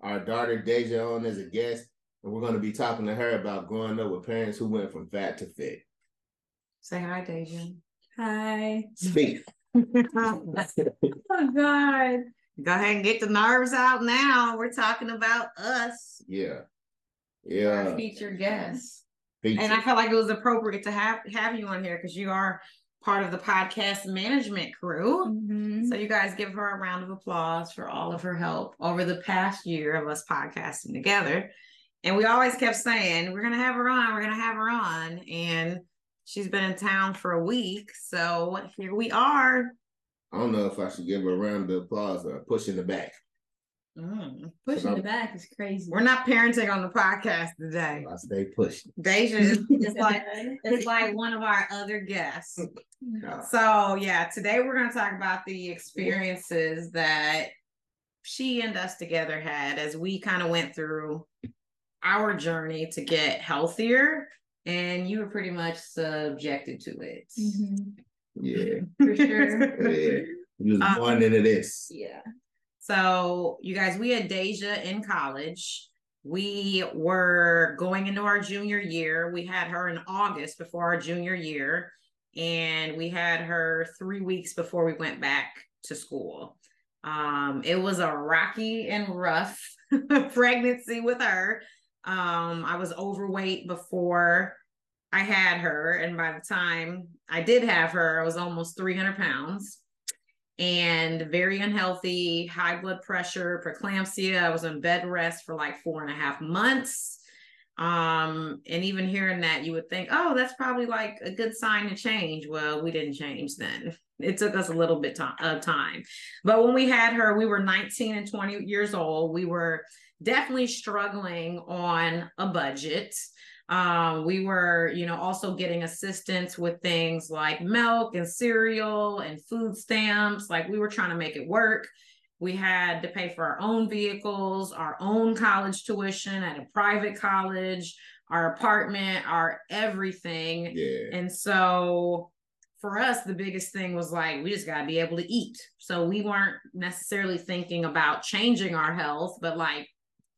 our daughter Daisia on as a guest, and we're going to be talking to her about growing up with parents who went from fat to fit. Say hi, Daisia. Hi. Speak. oh God. Go ahead and get the nerves out now. We're talking about us. Yeah. Our Yeah. featured guest. Feature. And I felt like it was appropriate to have have you on here because you are part of the podcast management crew. Mhm. So you guys give her a round of applause for all of her help over the past year of us podcasting together. And we always kept saying, we're gonna have her on, we're gonna have her on. And she's been in town for a week. So here we are. I don't know if I should give her a round of applause or a push in the back. Mm. Pushing the back is crazy. We're not parenting on the podcast today. I stay pushing. Daisia is is like it's like one of our other guests. No. So yeah, today we're gonna talk about the experiences that she and us together had as we kind of went through our journey to get healthier. And you were pretty much subjected to it. Mhm. Yeah. For sure. Yeah. You was Um, born into this. yeah. So, you guys, we had Daisia in college. We were going into our junior year. We had her in August before our junior year, and we had her three weeks before we went back to school. Um, it was a rocky and rough pregnancy with her. Um, I was overweight before I had her, and by the time I did have her, I was almost 300 pounds and very unhealthy, high blood pressure, preeclampsia. I was on bed rest for like four and a half months. Um, and even hearing that, you would think, oh, that's probably like a good sign to change. Well, we didn't change then. It took us a little bit to- of time. But when we had her, we were 19 and 20 years old. We were definitely struggling on a budget. Um, we were, you know, also getting assistance with things like milk and cereal and food stamps. Like we were trying to make it work. We had to pay for our own vehicles, our own college tuition at a private college, our apartment, our everything. Yeah. And so for us, the biggest thing was like, we just got to be able to eat. So we weren't necessarily thinking about changing our health, but like,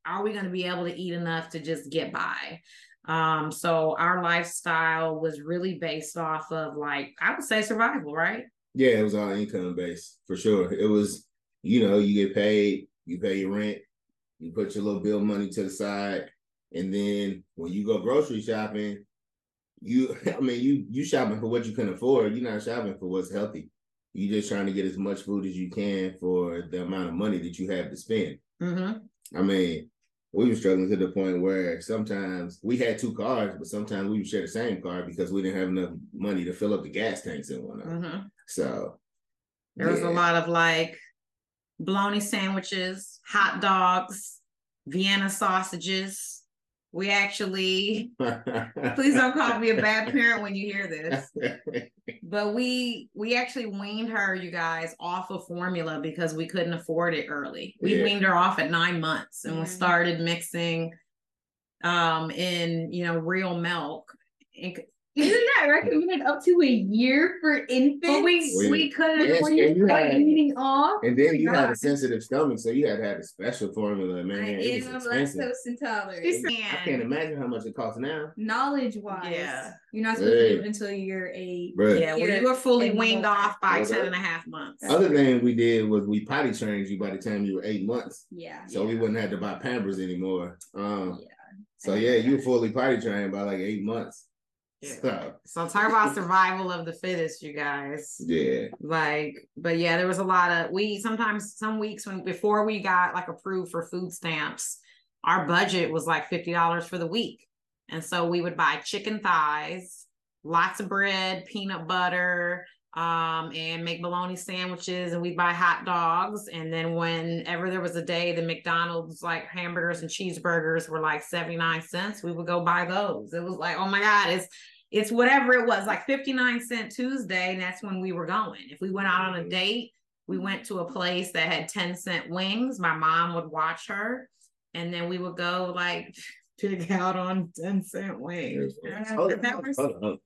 are we going to be able to eat enough to just get by? Um, so our lifestyle was really based off of like, I would say survival, right? Yeah, it was all income based for sure. It was, you know, you get paid, you pay your rent, you put your little bill money to the side, and then when you go grocery shopping, you I mean you you shopping for what you can afford. You're not shopping for what's healthy. You're just trying to get as much food as you can for the amount of money that you have to spend. Mm-hmm. I mean, we were struggling to the point where sometimes we had two cars, but sometimes we would share the same car because we didn't have enough money to fill up the gas tanks in one of them. Mm-hmm. So There was a lot of like bologna sandwiches, hot dogs, Vienna sausages. We actually, please don't call me a bad parent when you hear this. But we we actually weaned her, you guys, off of formula because we couldn't afford it early. We Yeah. weaned her off at nine months and we started mixing um in you know real milk. And c- Isn't that recommended up to a year for infants? But we Wait. we couldn't Yes, When and you you start had- eating off. And then you had a sensitive stomach, so you had to have a special formula, man. I it am lactose intolerant. I can't imagine how much it costs now. Knowledge wise, Yeah. you're not supposed Hey. to do it until you're eight. But Yeah, well, you were fully in weaned off by Okay. 10 and a half months. Other thing we did was we potty trained you by the time you were eight months, Yeah. so we wouldn't have to buy Pampers anymore. Um, Yeah. so yeah, you were fully potty trained by like eight months. Yeah. So So talk about survival of the fittest, you guys. yeah, Like, but yeah, there was a lot of we sometimes some weeks when before we got like approved for food stamps, our budget was like fifty dollars for the week. And so we would buy chicken thighs, lots of bread, peanut butter, um, and make bologna sandwiches and we buy hot dogs. And then whenever there was a day the McDonald's like hamburgers and cheeseburgers were like 79 cents, we would go buy those. It was like, oh my God, it's it's whatever it was, like 59 cent Tuesday, and that's when we were going. If we went out on a date, we went to a place that had 10 cent wings. My mom would watch her, and then we would go like pig out on 10 cent wings. Hold on, hold on, hold on.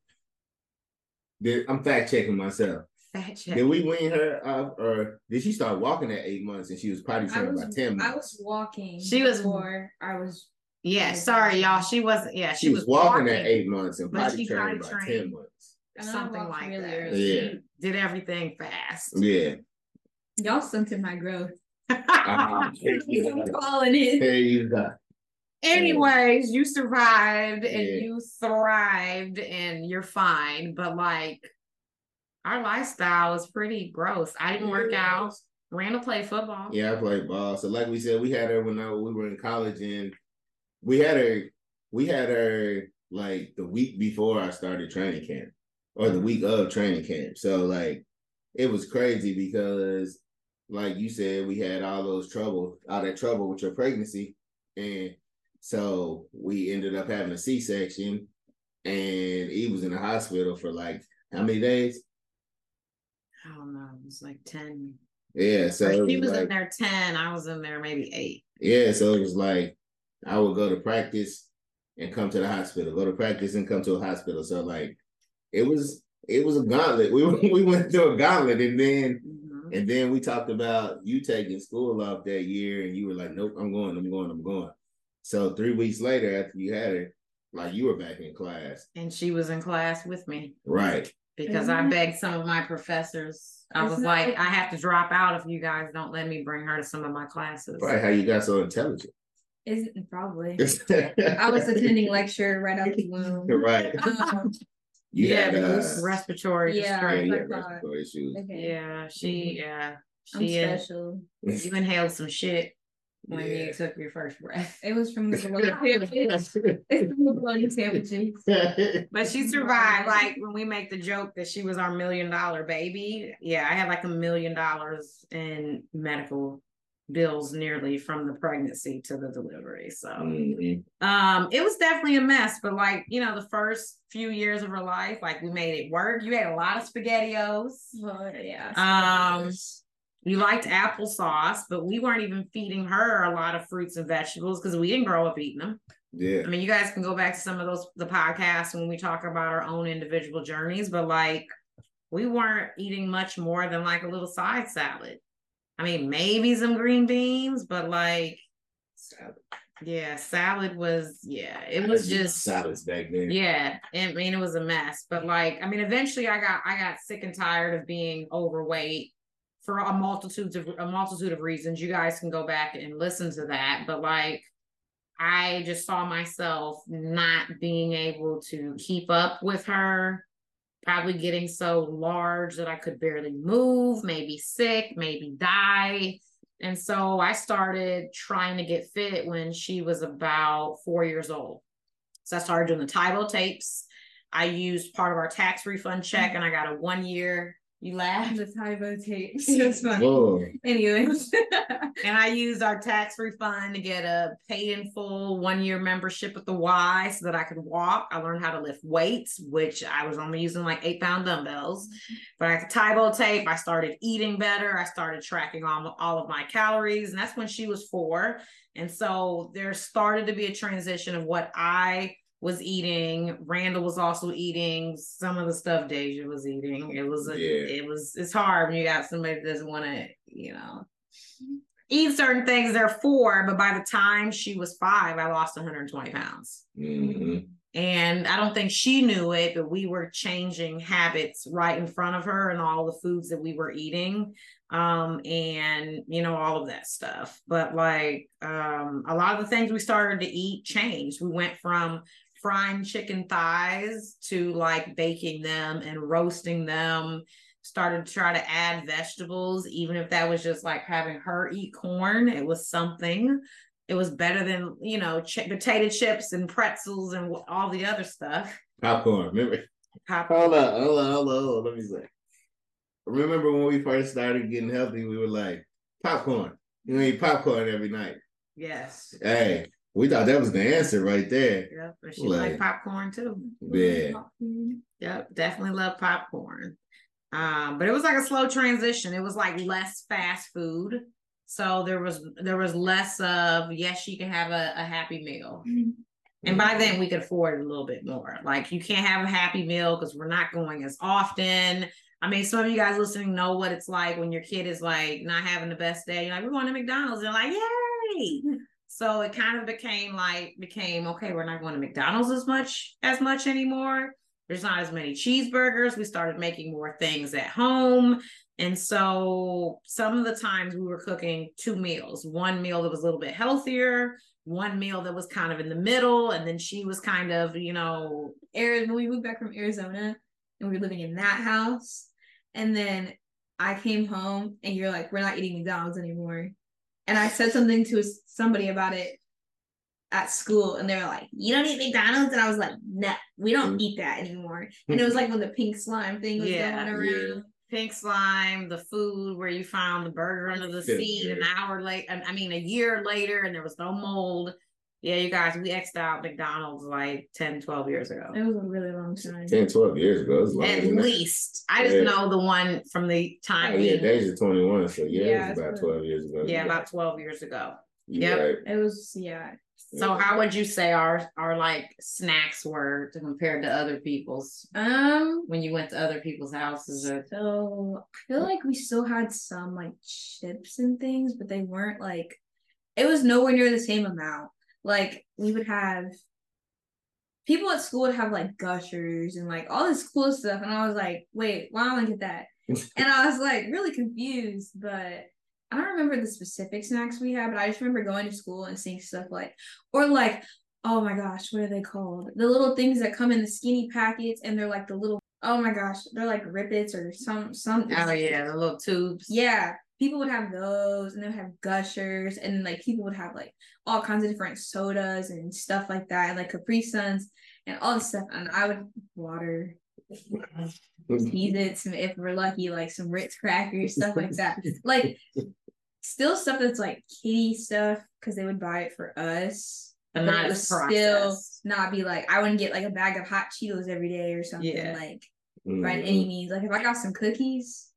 Did, I'm fact checking myself. Fat check. Did we wean her up, or did she start walking at eight months and she was potty I trained by ten months? I was walking. She was- before I was. Yeah, Okay. sorry, y'all. She wasn't. Yeah, she, was walking, at eight months and but potty she trained potty by ten months. Something like really that. early. Yeah. Did everything fast. Yeah. Y'all stunted my growth. I'm calling it. There you go. Anyways, you survived and Yeah. you thrived and you're fine. But like our lifestyle is pretty gross. I didn't work out. ran to play football. Yeah, I played ball. So like we said, we had her when I, we were in college and we had her we had her like the week before I started training camp or the week of training camp. So like it was crazy because like you said, we had all those trouble, all that trouble with your pregnancy. And so we ended up having a C section and he was in the hospital for like how many days? I don't know. It was like 10. Yeah, so it she was like- in there 10. I was in there maybe eight. Yeah, so it was like I would go to practice and come to the hospital, go to practice and come to a hospital. So like it was it was a gauntlet. We we went through a gauntlet and then Mhm. and then we talked about you taking school off that year and you were like, Nope, I'm going, I'm going, I'm going. So three weeks later after you had her, like you were back in class. And she was in class with me Right. because I Isn't it- begged some of my professors. I was Isn't it like, like- I have to drop out if you guys don't let me bring her to some of my classes. Right? how you got so intelligent. Isn't probably. I was attending lecture right out the womb. right. Um, You yeah, had, but it uh, respiratory Yeah. yeah, distress. you I respiratory issues. okay. Yeah, she yeah. I'm She in- special. you inhaled some shit when Yeah. you took your first breath. It was from the bologna sandwiches. It's from the bologna sandwiches. But she survived. Like when we make the joke that she was our million dollar baby. Yeah, I had like a million dollars in medical bills nearly from the pregnancy to the delivery. So Mhm. um it was definitely a mess, but like, you know, the first few years of her life, like we made it work. You had a lot of spaghettios. Well, yeah. Um, You liked applesauce, but we weren't even feeding her a lot of fruits and vegetables because we didn't grow up eating them. Yeah. I mean, you guys can go back to some of those the podcasts when we talk about our own individual journeys, but like we weren't eating much more than like a little side salad. I mean, maybe some green beans, but like salad. yeah, salad was yeah, it was just salads back then. yeah, I mean it was a mess, but like I mean, eventually I got I got sick and tired of being overweight for a multitude of a multitude of reasons. You guys can go back and listen to that, but like I just saw myself not being able to keep up with her, probably getting so large that I could barely move, maybe sick, maybe die. And so I started trying to get fit when she was about four years old. So I started doing the Tae Bo tapes. I used part of our tax refund check mm-hmm. and I got a one year. You laughed. the Tae Bo tapes. It's funny. Whoa. Anyways. And I used our tax refund to get a paid in full one year membership at the Y so that I could walk. I learned how to lift weights, which I was only using like eight pound dumbbells. Mm-hmm. But I got the Tae Bo tape. I started eating better. I started tracking all, all of my calories. And that's when she was four. And so there started to be a transition of what I was eating. Randall was also eating some of the stuff Daisia was eating. It was a, Yeah. it was it's hard when you got somebody that doesn't want to, you know, eat certain things. They're four, but by the time she was five, I lost 120 pounds. hmm And I don't think she knew it, but we were changing habits right in front of her and all the foods that we were eating. Um, and you know, all of that stuff. But like um a lot of the things we started to eat changed. We went from frying chicken thighs to like baking them and roasting them. Started to try to add vegetables, even if that was just like having her eat corn. It was something it was better than you know ch- potato chips and pretzels and wh- all the other stuff. Popcorn. Remember? Pop- Hold on, hold on, hold on, hold on. Let me say. remember when we first started getting healthy, we were like popcorn. You eat popcorn every night. Yes. Hey, we thought that was the answer right there. Yep. But she like, Like- popcorn too. Yeah. Yep. Definitely love popcorn. Um, but it was like a slow transition. It was like less fast food. So there was there was less of yes, she can have a, a happy meal. And by then we could afford a little bit more. Like you can't have a happy meal because we're not going as often. I mean, some of you guys listening know what it's like when your kid is like not having the best day. You're like, we're going to McDonald's. They're like, yay. So it kind of became like became okay, we're not going to McDonald's as much as much anymore. There's not as many cheeseburgers. We started making more things at home. And so some of the times we were cooking two meals, one meal that was a little bit healthier, one meal that was kind of in the middle, and then she was kind of, you know, Arizona, when we moved back from Arizona and we were living in that house. And then I came home and you're like, we're not eating McDonald's anymore. And I said something to somebody about it at school and they were like, you don't eat McDonald's? And I was like, no, we don't mm. eat that anymore. And it was like when the pink slime thing was Yeah, going around. pink slime, the food where you found the burger under the Yeah, seat an hour late. I mean, a year later, and there was no mold. Yeah, you guys, we X'd out McDonald's like 10, 12 years ago. It was a really long time. 10, 12 years ago. Was At least. I just Yeah. know the one from the Oh, time. yeah, we- Daisia's 21, so yeah, Yeah, it was about it's 12 years ago. yeah, about 12 years ago. You're Yep. right. It was, yeah. So how would you say our our like snacks were to compared to other people's Um, when you went to other people's houses or So I feel like we still had some like chips and things, but they weren't like it was nowhere near the same amount. Like we would have people at school would have like gushers and like all this cool stuff, and I was like, wait, why don't I get that? and I was like really confused, but I don't remember the specific snacks we had, but I just remember going to school and seeing stuff like or like oh my gosh, what are they called? The little things that come in the skinny packets and they're like the little oh my gosh, they're like rippets or some some oh yeah, the little tubes. yeah. People would have those and they would have gushers and like people would have like all kinds of different sodas and stuff like that, and like Capri Suns and all this stuff. And I would water Eat it some if we're lucky, like some Ritz crackers, stuff like that. Like still stuff that's like kitty stuff because they would buy it for us. and that not it as was still not be like I wouldn't get like a bag of hot Cheetos every day or something Yeah. like Mhm. by any means. Like if I got some cookies,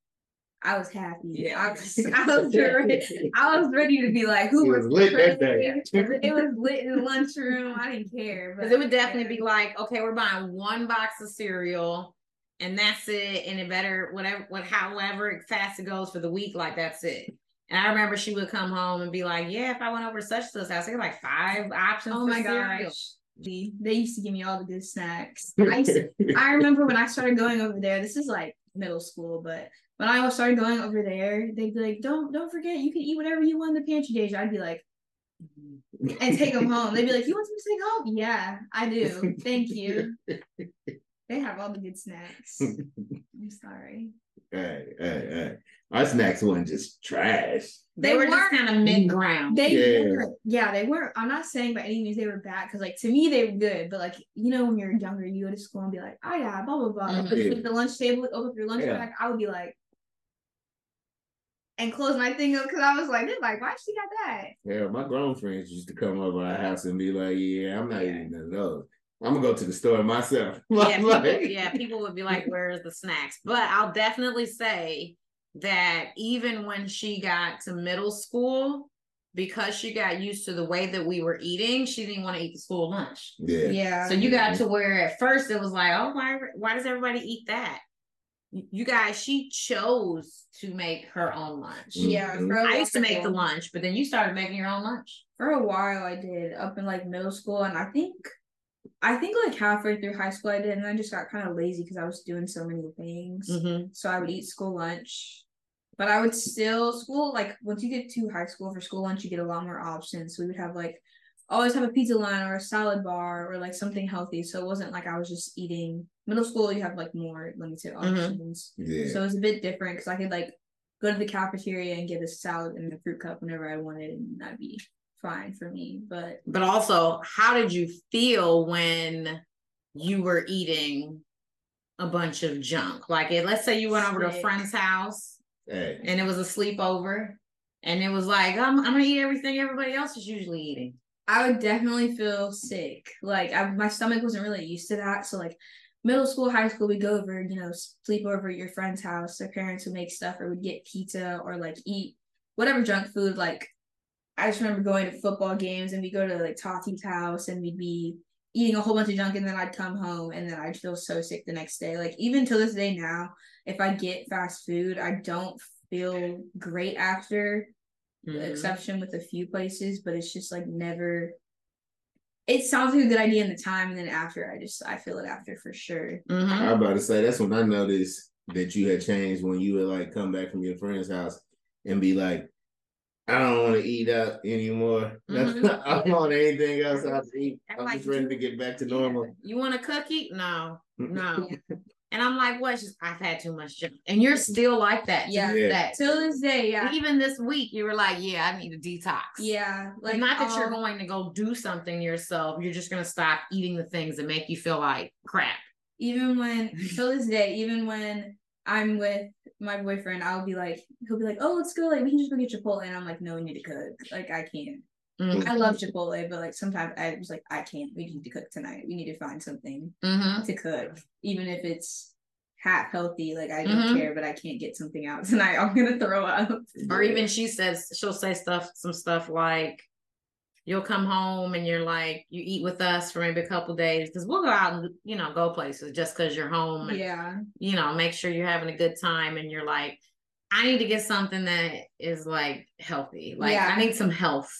I was happy. Yeah. I was, I was ready. I was ready to be like, who was was lit that day. It was lit in the lunchroom. I didn't care. Because it would definitely be like, okay, we're buying one box of cereal and that's it. And it better whatever what however fast it goes for the week, like that's it. And I remember she would come home and be like, Yeah, if I went over to such and such house, they had like five options. Oh for my cereal. gosh. They they used to give me all the good snacks. I used to, I remember when I started going over there, this is like middle school, but when I started going over there, they'd be like, Don't don't forget you can eat whatever you want in the pantry days. I'd be like, and take them home. They'd be like, You want some to take home? Yeah, I do. Thank you. They have all the good snacks. I'm sorry. Hey, hey, hey. Our snacks wasn't just trash. They, They were just weren't- kind of mid ground. They Yeah. were, yeah, they were. I'm not saying by any means they were bad because, like, to me they were good. But like, you know, when you're younger, you go to school and be like, "Oh yeah, blah blah blah." Mhm. Put it the lunch table, open up your lunch Yeah. bag. I would be like, and close my thing up because I was like, "They're like, why she got that?" Yeah, my grown friends used to come over our house and be like, "Yeah, I'm not Yeah. eating none of those. I'm gonna go to the store myself." yeah, people, yeah, people would be like, "Where's the snacks?" But I'll definitely say that even when she got to middle school, because she got used to the way that we were eating, she didn't want to eat the school lunch. yeah, Yeah. So you got to where at first it was like, "Oh, why? Why does everybody eat that?" You guys, she chose to make her own lunch. yeah. Mhm. for a I used to make the lunch, but then you started making your own lunch. for a while. I did up in like middle school, and I think, I think like halfway through high school I did, and I just got kind of lazy because I was doing so many things. Mm-hmm. so I would eat school lunch. But I would still school like once you get to high school for school lunch, you get a lot more options. So we would have like always have a pizza line or a salad bar or like something healthy. So it wasn't like I was just eating. Middle school, you have like more limited Mhm. options. yeah. So it was a bit different because I could like go to the cafeteria and get a salad and a fruit cup whenever I wanted, and that'd be fine for me. But But also, how did you feel when you were eating a bunch of junk. Like, it, let's say you went over to a friend's house Hey, and it was a sleepover, and it was like, I'm, I'm gonna eat everything everybody else is usually eating. I would definitely feel sick. Like I, my stomach wasn't really used to that. So like middle school, high school, we go over, you know, sleep over at your friend's house. Their parents would make stuff or would get pizza or like eat whatever junk food. Like I just remember going to football games and we go to like Tati's house and we'd be eating a whole bunch of junk and then I'd come home and then I'd feel so sick the next day. Like even to this day now, if I get fast food, I don't feel great after Mhm. exception with a few places, but it's just like never. It sounds like a good idea in the time, and then after, I just I feel it after for sure. Mhm. I was about to say that's when I noticed that you had changed when you would like come back from your friend's house and be like, I don't want to eat out anymore. Mhm. I don't want anything else out to eat. I'm I'm like, just ready to get back to normal. You want a cookie? No, no. And I'm like, what? She's, I've had too much junk, and you're still like that. to Yeah. this Yeah. day. Till this day, yeah, Even this week, you were like, yeah, I need a detox. yeah, Like, like not that you're um, going to go do something yourself. You're just going to stop eating the things that make you feel like crap. Even when till this day, even when I'm with my boyfriend, I'll be like, he'll be like, "Oh, let's go. Like, we can just go get Chipotle," and I'm like, "No, we need to cook. Like, I can't. Mm-hmm. I love Chipotle, but like sometimes I was like, I can't. We need to cook tonight. We need to find something Mm-hmm. to cook, even if it's half healthy. Like I don't Mhm. care, but I can't get something out tonight. I'm gonna throw up. Or even she says she'll say stuff, some stuff like, "You'll come home and you're like, you eat with us for maybe a couple days because we'll go out and you know go places just because you're home and Yeah, you know make sure you're having a good time and you're like, I need to get something that is like healthy, like Yeah. I need some health."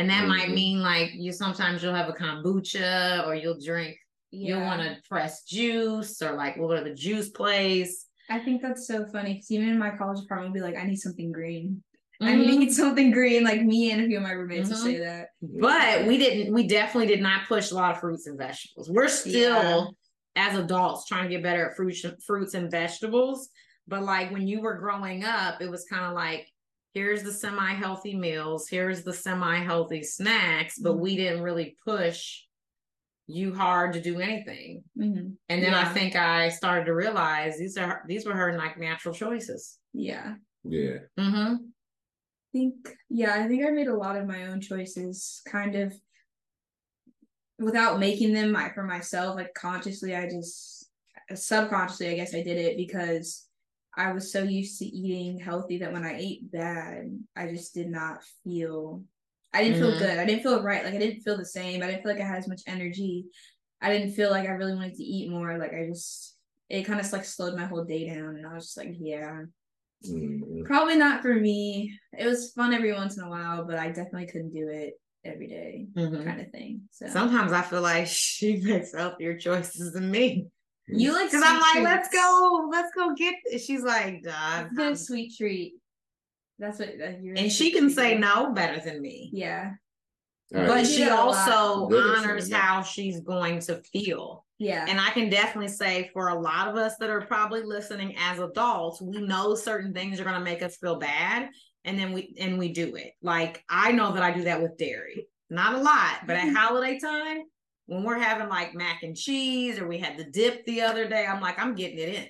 And that might Mhm. mean like you sometimes you'll have a kombucha or you'll drink yeah. you want to press juice or like we'll go to the juice place. I think that's so funny because even in my college apartment, be like, I need something green. I Mhm. need something green. Like me and a few of my roommates will Mhm. say that. But we didn't, we definitely did not push a lot of fruits and vegetables. We're still, as adults, trying to get better at fruits, fruits and vegetables. But like when you were growing up, it was kind of like, here's the semi healthy meals, here's the semi healthy snacks, but Mhm. we didn't really push you hard to do anything. Mhm. And then I think I started to realize these are these were her like natural choices. Yeah. Yeah. Mm-hmm. I think yeah, I think I made a lot of my own choices kind of without making them my, for myself like consciously I just subconsciously I guess I did it because I was so used to eating healthy that when I ate bad I just did not feel I didn't feel Mhm. good I didn't feel right like I didn't feel the same I didn't feel like I had as much energy I didn't feel like I really wanted to eat more like I just it kind of like slowed my whole day down and I was just like yeah Mhm. Probably not for me. It was fun every once in a while, but I definitely couldn't do it every day, Mm-hmm. kind of thing. So Sometimes I feel like she makes healthier choices than me. You like Because I'm like, sweet let's go, let's go get. This. She's like, Duh. Let's get a sweet treat. That's what uh, you're. and she can say girl. no better than me. Yeah, All right. But do she that a lot. also honors saying how she's going to feel. yeah, And I can definitely say for a lot of us that are probably listening as adults, we know certain things are going to make us feel bad and then we and we do it. Like I know that I do that with dairy. Not a lot, but at holiday time when we're having like mac and cheese or we had the dip the other day, I'm like I'm getting it in.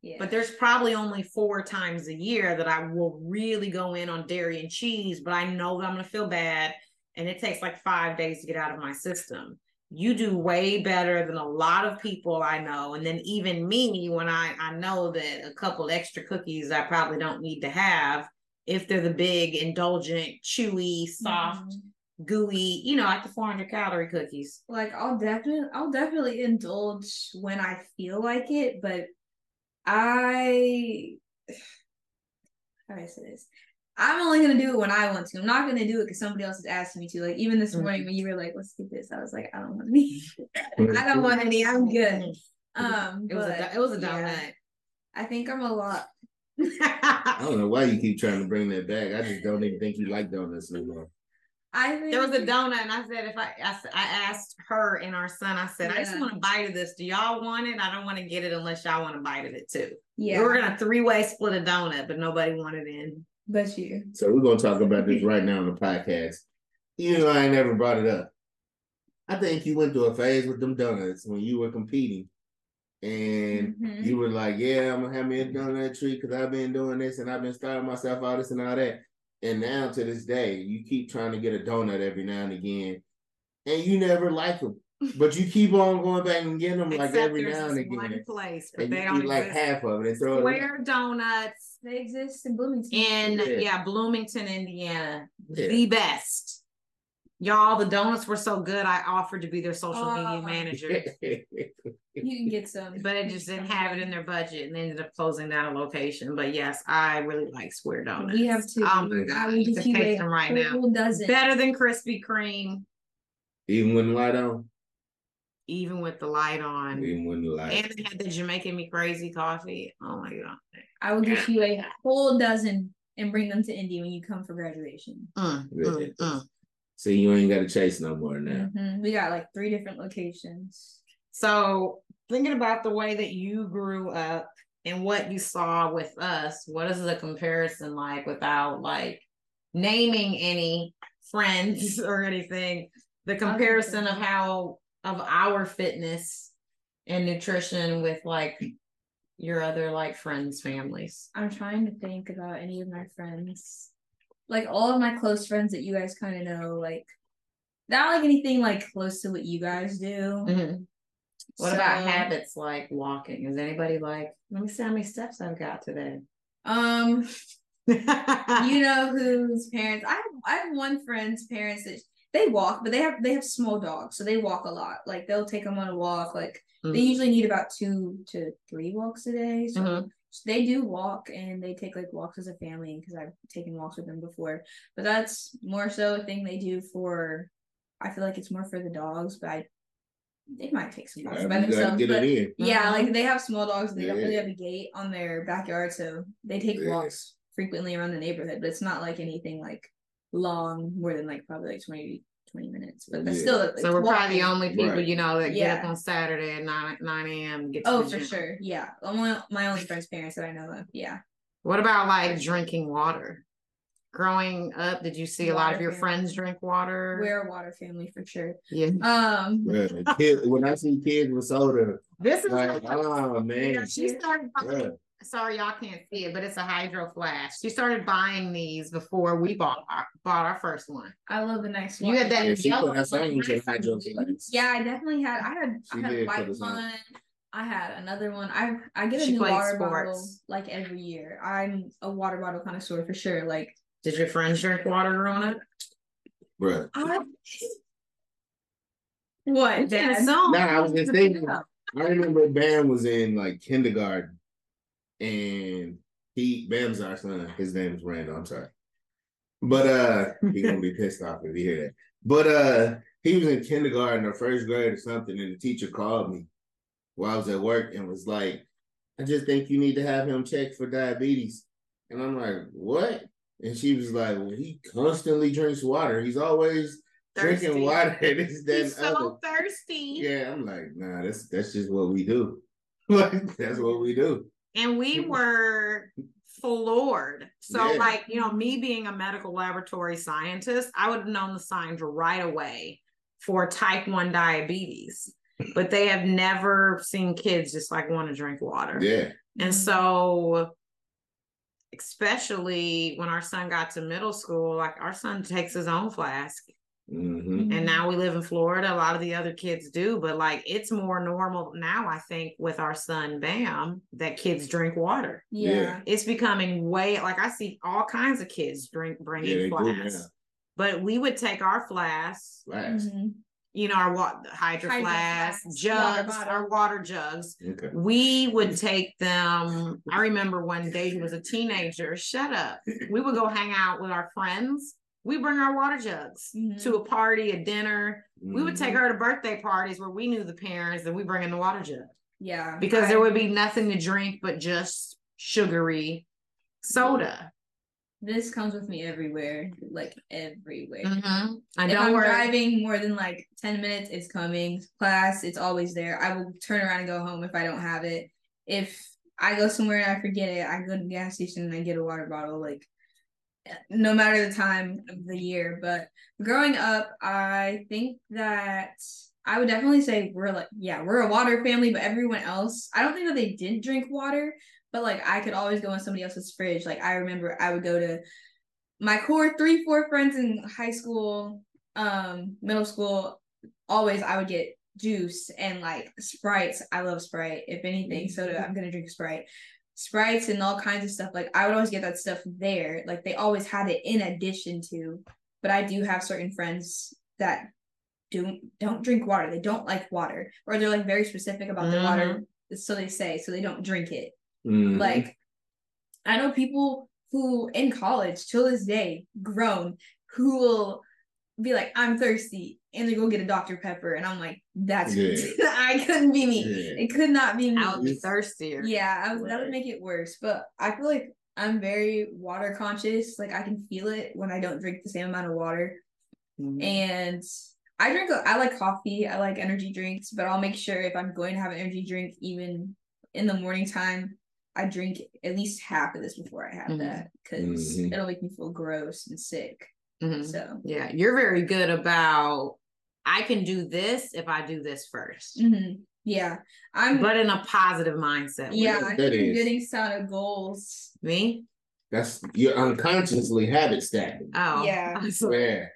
yeah. But there's probably only four times a year that I will really go in on dairy and cheese, but I know that I'm going to feel bad. And it takes like five days to get out of my system. You do way better than a lot of people I know. And then even me, when I, I know that a couple extra cookies I probably don't need to have, if they're the big, indulgent, chewy, soft, Mhm. Gooey, you know, like the 400 calorie cookies. Like I'll definitely, I'll definitely indulge when I feel like it, but I. How do I say this? I'm only gonna do it when I want to. I'm not gonna do it because somebody else is asking me to. Like even this morning when you were like, "Let's get this," I was like, "I don't want any. I don't want any. I'm good." Um, It was a but, it was a yeah, donut. I think I'm a lot. I don't know why you keep trying to bring that back. I just don't even think you like donuts no more. I think There was a donut, and I said, if I, I, I asked her and our son, I said, I just want a bite of this. Do y'all want it? I don't want to get it unless y'all want a bite of it too. Yeah, We were gonna three way split a donut, but nobody wanted in. but you. So we're gonna talk about this right now on the podcast. You though I ain't never brought it up. I think you went through a phase with them donuts when you were competing. and Mhm. you were like, "Yeah, I'm gonna have me a donut treat because I've been doing this and I've been starting myself all this and all that." And now to this day, you keep trying to get a donut every now and again, and you never like them, but you keep on going back and getting them like Except every now and this one again, place, but and they you don't eat like half of it and throw it. away. Donuts They exist in Bloomington. in Yeah. yeah Bloomington, Indiana, Yeah. the best. Y'all, the donuts were so good. I offered to be their social media Oh. manager, you can get some. but it just didn't have it in their budget and they ended up closing down a location. But yes, I really like Square Donuts. We have two. Oh my I god, will I give can taste a them right now. whole dozen. Better than Krispy Kreme, Even when the light on, even with the light on. even when the light. And they had the Jamaican Me Crazy coffee. Oh my god. I will give you a whole dozen and bring them to Indy when you come for graduation. Mm, mm, mm. See, you ain't got to chase no more now. Mhm. We got like three different locations. So thinking about the way that you grew up and what you saw with us, what is the comparison like without like naming any friends or anything? The comparison of how of our fitness and nutrition with like your other like friends' families. I'm trying to think about any of my friends. Like all of my close friends that you guys kind of know, like not like anything like close to what you guys do. Mhm. What about habits like walking? Is anybody like, let me see how many steps I've got today? Um, you know whose parents I have I have one friend's parents that they walk, but they have they have small dogs, so they walk a lot. Like they'll take them on a walk. Like they Mhm. usually need about two to three walks a day. So Mhm. They do walk and they take like walks as a family because I've taken walks with them before. But that's more so a thing they do for. I feel like it's more for the dogs, but I they might take some walks Yeah, by themselves. get But in. yeah, Mhm. like they have small dogs and they don't really have a gate on their backyard, so they take Yeah. walks frequently around the neighborhood, but it's not like anything like long, more than like probably like 20, 20 minutes. But that's Yeah. still it's So we're probably the only people, Right. you know, that get up on Saturday at nine nine a.m. Get to Oh, the for gym. sure. Yeah. Only my only friend's parents that I know of. Yeah. What about like drinking water? Growing up, did you see a lot of your family. friends drink water? We're a water family for sure. yeah. Um Yeah, kid, when I see kids with soda, This is like, oh Yeah, man, she started buying, Yeah. Sorry y'all can't see it, but it's a Hydro Flask. She started buying these before we bought our bought our first one. I love the nice one. You had that yeah, she yellow put that song into hydro flask. Yeah, I definitely had I had She I had a white the song. one. I had another one. I I get a She new played water bottle like every year. I'm a water bottle connoisseur for sure. Like Did your friends drink water growing up? Bruh. I what, Dad? No. Nah, I was just thinking. I remember Bam was in like kindergarten, and he Bam's our son. His name is Randall. I'm sorry, but uh, he gonna be pissed off if he hear that. But uh, he was in kindergarten or first grade or something, and the teacher called me while I was at work and was like, "I just think you need to have him checked for diabetes." And I'm like, "What?" And she was like, "Well, he constantly drinks water. He's always." Thirsty. Drinking water, this, that, He's and other. so thirsty. Yeah, I'm like, nah, that's that's just what we do. Like that's what we do. And we mm-hmm. were floored. So, Yeah. like, you know, me being a medical laboratory scientist, I would have known the signs right away for type 1 diabetes. But they have never seen kids just like want to drink water. Yeah. And so, especially when our son got to middle school, like our son takes his own flask. Hmm And now we live in Florida. A lot of the other kids do, but like it's more normal now, I think, with our son Bam, that kids drink water. Yeah. It's becoming way like I see all kinds of kids drink Yeah, bringing they flasks. now. But we would take our flasks, Last. Mhm. you know, our wa- hydro, Hydro flasks, flasks, jugs, water our water jugs. Okay. We would take them. I remember one day he was a teenager. Shut up. We would go hang out with our friends. We bring our water jugs Mhm. to a party, a dinner. We would take Mhm. her to birthday parties where we knew the parents and we bring in the water jug Yeah. because I- there would be nothing to drink but just sugary soda. this comes with me everywhere, like everywhere. Mhm. And If don't I'm driving more than like 10 minutes, it's coming. Class, it's always there. I will turn around and go home if I don't have it. If I go somewhere and I forget it, I go to the gas station and I get a water bottle, like no matter the time of the year. But growing up, I think that I would definitely say we're like, yeah, we're a water family, but everyone else, I don't think that they didn't drink water, but like I could always go in somebody else's fridge. Like I remember I would go to my core three, four friends in high school, um, middle school, always I would get juice and like sprites. I love Sprite. If anything, soda, I'm gonna drink Sprite. Sprites and all kinds of stuff. Like I would always get that stuff there. Like they always had it in addition to. But I do have certain friends that don't don't drink water. They don't like water, or they're like very specific about their water. So they say, so they don't drink it. Mhm. Like I know people who in college till this day, grown, who will be like, I'm thirsty, and they go get a Dr. Pepper, and I'm like, that's Yeah. I couldn't be me. Yeah. It could not be me. I would be thirstier. Yeah, I was, that would make it worse. But I feel like I'm very water conscious. Like I can feel it when I don't drink the same amount of water. Mhm. And I drink. I like coffee. I like energy drinks, but I'll make sure if I'm going to have an energy drink, even in the morning time, I drink at least half of this before I have Mhm. that because Mhm. it'll make me feel gross and sick. Mhm. So Yeah, you're very good about. I can do this if I do this 1st mhm. yeah, I'm. but in a positive mindset. yeah, it. I'm That is. getting set of goals. me. That's you're unconsciously habit stacking. Oh, Yeah. I saw- Yeah.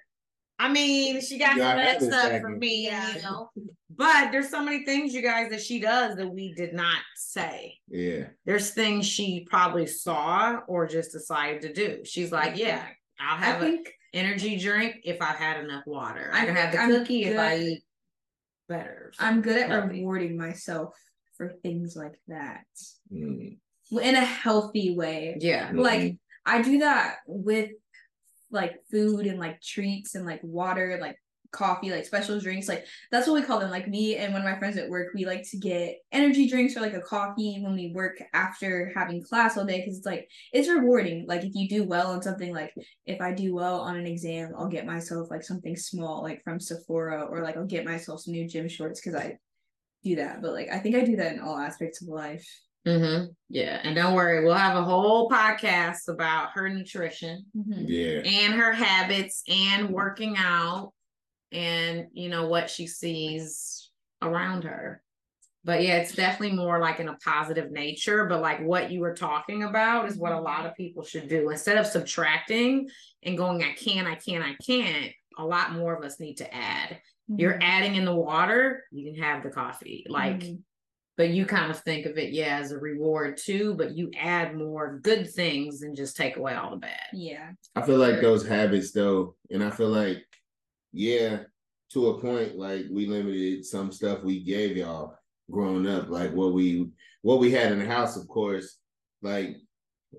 I mean, she got You some got of that stuff for me, Yeah. you know. But there's so many things, you guys, that she does that we did not say. Yeah. There's things she probably saw or just decided to do. She's like, yeah, I'll have an think energy drink if I've had enough water. I can have the I'm cookie if I eat better. I'm good at healthy. rewarding myself for things like that Mm. in a healthy way. Yeah. Like I do that with like food and like treats and like water, like coffee, like special drinks. Like that's what we call them. Like me and one of my friends at work, we like to get energy drinks or like a coffee when we work after having class all day because it's like it's rewarding. Like if you do well on something, like if I do well on an exam, I'll get myself like something small, like from Sephora, or like I'll get myself some new gym shorts because I do that. But like I think I do that in all aspects of life. Mm-hmm. Yeah. And don't worry, we'll have a whole podcast about her nutrition Mhm. Yeah. and her habits and working out and you know what she sees around her. But yeah, it's definitely more like in a positive nature. But like what you were talking about is what a lot of people should do. Instead of subtracting and going, I can, I can, I can't, a lot more of us need to add. You're Mhm. adding in the water, you can have the coffee. Like Mhm. but you kind of think of it, yeah, as a reward too, but you add more good things and just take away all the bad. yeah. I feel like those habits though, and I feel like, yeah, to a point, like we limited some stuff we gave y'all growing up, like what we what we had in the house, of course. Like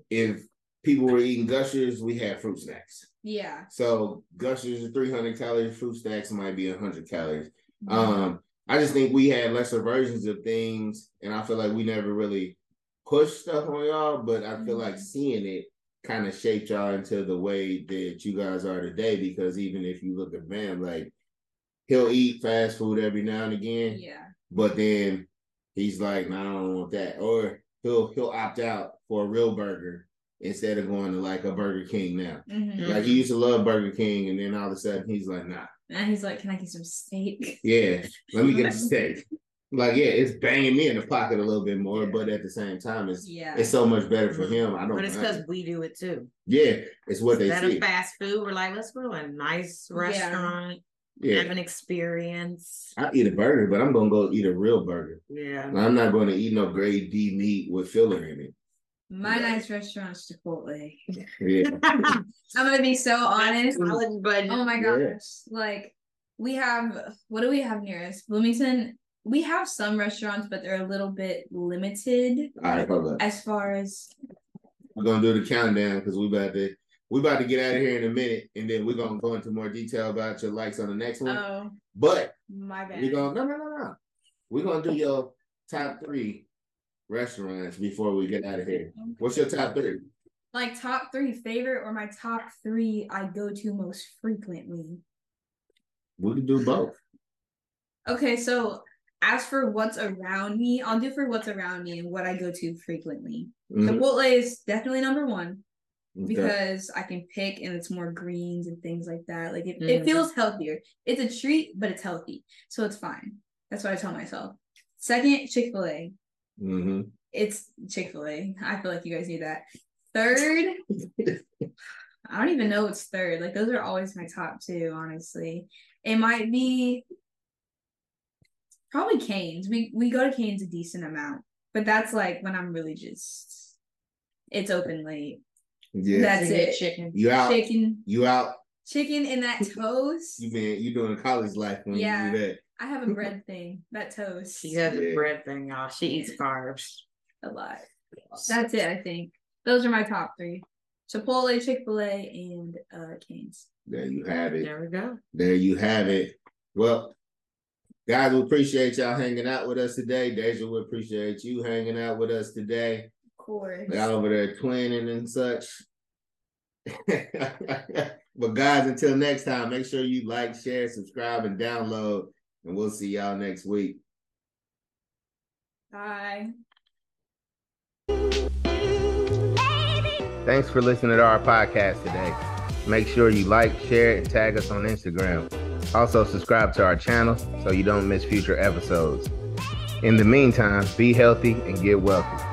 if people were eating gushers, we had fruit snacks. Yeah. So gushers are 300 calories, fruit snacks might be 100 calories. Mm-hmm. Um, I just think we had lesser versions of things, and I feel like we never really pushed stuff on y'all, but I feel like Mhm. seeing it kind of shaped y'all into the way that you guys are today. Because even if you look at Bam, like he'll eat fast food every now and again, yeah. but then he's like, "No, I don't want that," or he'll he'll opt out for a real burger instead of going to like a Burger King now. Mhm. Like he used to love Burger King, and then all of a sudden he's like, "Nah." And he's like, "Can I get some steak?" Yeah, let me get a steak. Like, yeah, it's banging me in the pocket a little bit more, Yeah. but at the same time, it's Yeah. it's so much better for mm-hmm. him. I don't. But it's because we do it too. yeah, it's what they Instead of see. fast food, we're like, let's go to a nice restaurant, Yeah, have an experience. I eat a burger, but I'm gonna go eat a real burger. Yeah. I'm not going to eat no grade D meat with filler in it. My Yeah. nice restaurant's Chipotle. Yeah, I'm gonna be so honest. College budget. Oh my Yeah. gosh. Like we have what do we have nearest? Bloomington. We have some restaurants, but they're a little bit limited all right, hold up. as far as We're gonna do the countdown because we about to we about to get out of here in a minute, and then we're gonna go into more detail about your likes on the next one. oh but my bad. we're gonna no no no no. We're gonna do your top three restaurants before we get out of here. What's your top three? like top three favorite or my top three I go to most frequently. We can do both. Okay, so as for what's around me, I'll do for what's around me and what I go to frequently. Mhm. Chipotle is definitely number one. Okay. because I can pick and it's more greens and things like that. Like it, Mhm. it feels healthier. It's a treat, but it's healthy. So it's fine. That's what I tell myself. Second, Chick fil A. hmm It's Chick fil A. I feel like you guys need that. Third, I don't even know what's third. Like those are always my top two, honestly. It might be probably Cane's. We we go to Cane's a decent amount, but that's like when I'm really just it's open late. Yeah. That's To get it. Chicken. you out. Chicken, You out. chicken, and that toast. You been you doing college life when Yeah. you do that. I have a bread thing. That toast She has Yeah. a bread thing, y'all. She eats carbs. a lot. That's it. I think those are my top three: Chipotle, Chick Fil A, and uh Cane's. There you have it. There we go. There you have it. Well, guys, we appreciate y'all hanging out with us today. Daisia, we appreciate you hanging out with us today. Of course. Y'all over there twinning and such. but guys, until next time, make sure you like, share, subscribe, and download. And we'll see y'all next week. Bye. Thanks for listening to our podcast today. Make sure you like, share, and tag us on Instagram. Also, subscribe to our channel so you don't miss future episodes. In the meantime, be healthy and get wealthy.